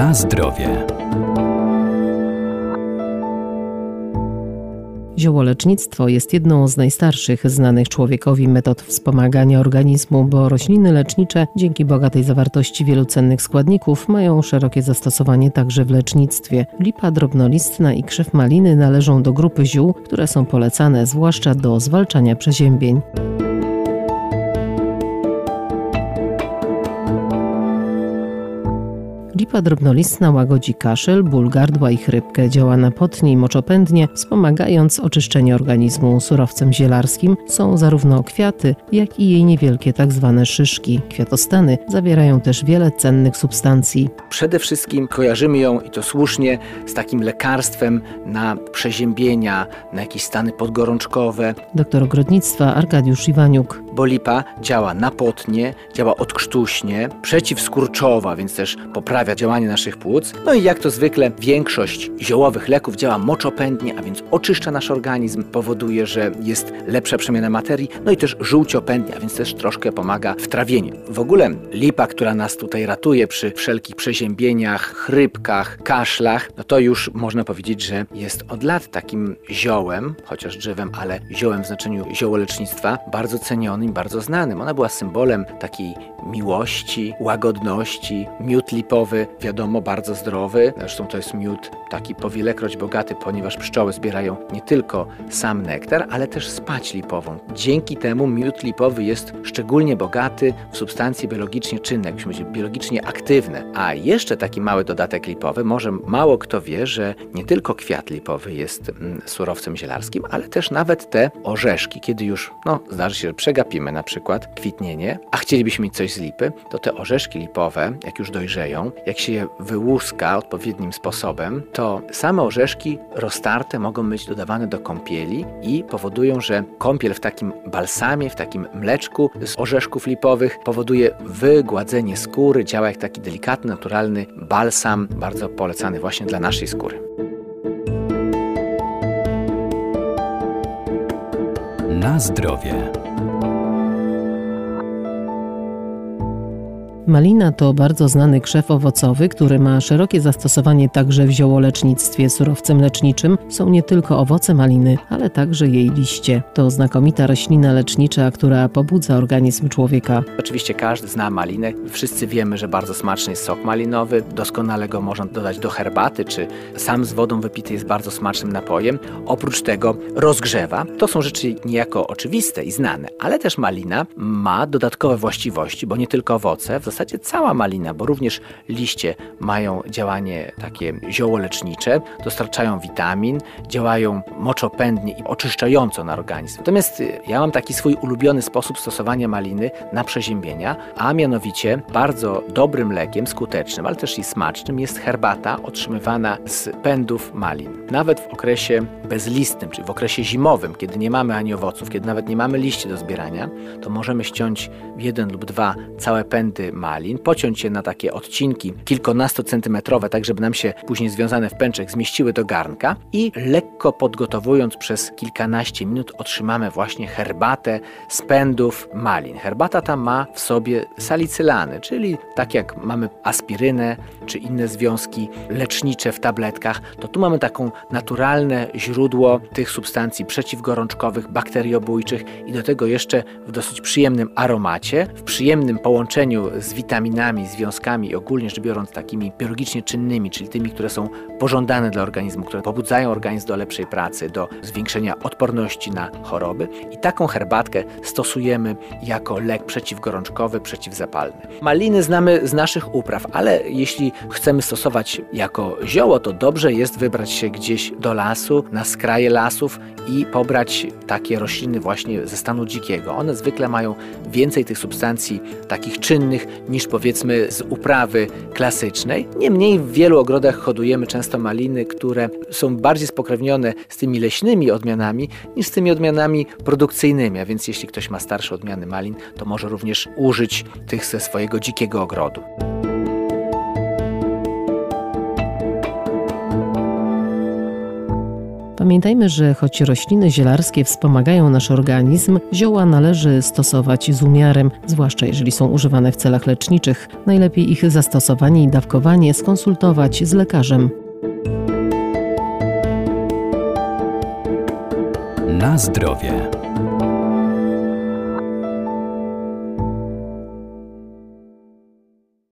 Na zdrowie. Ziołolecznictwo jest jedną z najstarszych znanych człowiekowi metod wspomagania organizmu, bo rośliny lecznicze dzięki bogatej zawartości wielu cennych składników mają szerokie zastosowanie także w lecznictwie. Lipa drobnolistna i krzew maliny należą do grupy ziół, które są polecane zwłaszcza do zwalczania przeziębień. Lipa drobnolistna łagodzi kaszel, ból gardła i chrypkę, działa napotnie i moczopędnie, wspomagając oczyszczenie organizmu surowcem zielarskim. Są zarówno kwiaty, jak i jej niewielkie tak zwane szyszki. Kwiatostany zawierają też wiele cennych substancji. Przede wszystkim kojarzymy ją i to słusznie z takim lekarstwem na przeziębienia, na jakieś stany podgorączkowe. Doktor ogrodnictwa Arkadiusz Iwaniuk. Bo lipa działa napotnie, działa odkrztuśnie, przeciwskurczowa, więc też poprawia działanie naszych płuc. No i jak to zwykle większość ziołowych leków działa moczopędnie, a więc oczyszcza nasz organizm, powoduje, że jest lepsza przemiana materii, no i też żółciopędnie, a więc też troszkę pomaga w trawieniu. W ogóle lipa, która nas tutaj ratuje przy wszelkich przeziębieniach, chrypkach, kaszlach, no to już można powiedzieć, że jest od lat takim ziołem, chociaż drzewem, ale ziołem w znaczeniu ziołolecznictwa, bardzo cenionym, bardzo znanym. Ona była symbolem takiej miłości, łagodności, miód lipowy, wiadomo, bardzo zdrowy. Zresztą to jest miód taki powielekroć bogaty, ponieważ pszczoły zbierają nie tylko sam nektar, ale też spać lipową. Dzięki temu miód lipowy jest szczególnie bogaty w substancje biologicznie czynne, jakbyśmy powiedzieli, biologicznie aktywne. A jeszcze taki mały dodatek lipowy, może mało kto wie, że nie tylko kwiat lipowy jest mm, surowcem zielarskim, ale też nawet te orzeszki, kiedy już, no, zdarzy się, że przegapimy na przykład kwitnienie, a chcielibyśmy mieć coś z lipy, to te orzeszki lipowe, jak już dojrzeją, jak się je wyłuska odpowiednim sposobem, to same orzeszki roztarte mogą być dodawane do kąpieli i powodują, że kąpiel w takim balsamie, w takim mleczku z orzeszków lipowych powoduje wygładzenie skóry, działa jak taki delikatny, naturalny balsam, bardzo polecany właśnie dla naszej skóry. Na zdrowie. Malina to bardzo znany krzew owocowy, który ma szerokie zastosowanie także w ziołolecznictwie. Surowcem leczniczym są nie tylko owoce maliny, ale także jej liście. To znakomita roślina lecznicza, która pobudza organizm człowieka. Oczywiście każdy zna malinę. Wszyscy wiemy, że bardzo smaczny jest sok malinowy. Doskonale go można dodać do herbaty, czy sam z wodą wypity jest bardzo smacznym napojem. Oprócz tego rozgrzewa. To są rzeczy niejako oczywiste i znane, ale też malina ma dodatkowe właściwości, bo nie tylko owoce, w zasadzie cała malina, bo również liście mają działanie takie ziołolecznicze, dostarczają witamin, działają moczopędnie i oczyszczająco na organizm. Natomiast y, ja mam taki swój ulubiony sposób stosowania maliny na przeziębienia, a mianowicie bardzo dobrym lekiem, skutecznym, ale też i smacznym jest herbata otrzymywana z pędów malin. Nawet w okresie bezlistnym, czyli w okresie zimowym, kiedy nie mamy ani owoców, kiedy nawet nie mamy liści do zbierania, to możemy ściąć jeden lub dwa całe pędy malin pociąć je na takie odcinki kilkunastocentymetrowe, tak żeby nam się później związane w pęczek zmieściły do garnka i lekko podgotowując przez kilkanaście minut otrzymamy właśnie herbatę z pędów malin. Herbata ta ma w sobie salicylany, czyli tak jak mamy aspirynę czy inne związki lecznicze w tabletkach, to tu mamy taką naturalne źródło tych substancji przeciwgorączkowych, bakteriobójczych i do tego jeszcze w dosyć przyjemnym aromacie, w przyjemnym połączeniu z witaminami, związkami i ogólnie rzecz biorąc takimi biologicznie czynnymi, czyli tymi, które są pożądane dla organizmu, które pobudzają organizm do lepszej pracy, do zwiększenia odporności na choroby. I taką herbatkę stosujemy jako lek przeciwgorączkowy, przeciwzapalny. Maliny znamy z naszych upraw, ale jeśli chcemy stosować jako zioło, to dobrze jest wybrać się gdzieś do lasu, na skraje lasów i pobrać takie rośliny właśnie ze stanu dzikiego. One zwykle mają więcej tych substancji takich czynnych niż powiedzmy z uprawy klasycznej. Niemniej w wielu ogrodach hodujemy często maliny, które są bardziej spokrewnione z tymi leśnymi odmianami niż z tymi odmianami produkcyjnymi. A więc jeśli ktoś ma starsze odmiany malin, to może również użyć tych ze swojego dzikiego ogrodu. Pamiętajmy, że choć rośliny zielarskie wspomagają nasz organizm, zioła należy stosować z umiarem, zwłaszcza jeżeli są używane w celach leczniczych. Najlepiej ich zastosowanie i dawkowanie skonsultować z lekarzem. Na zdrowie.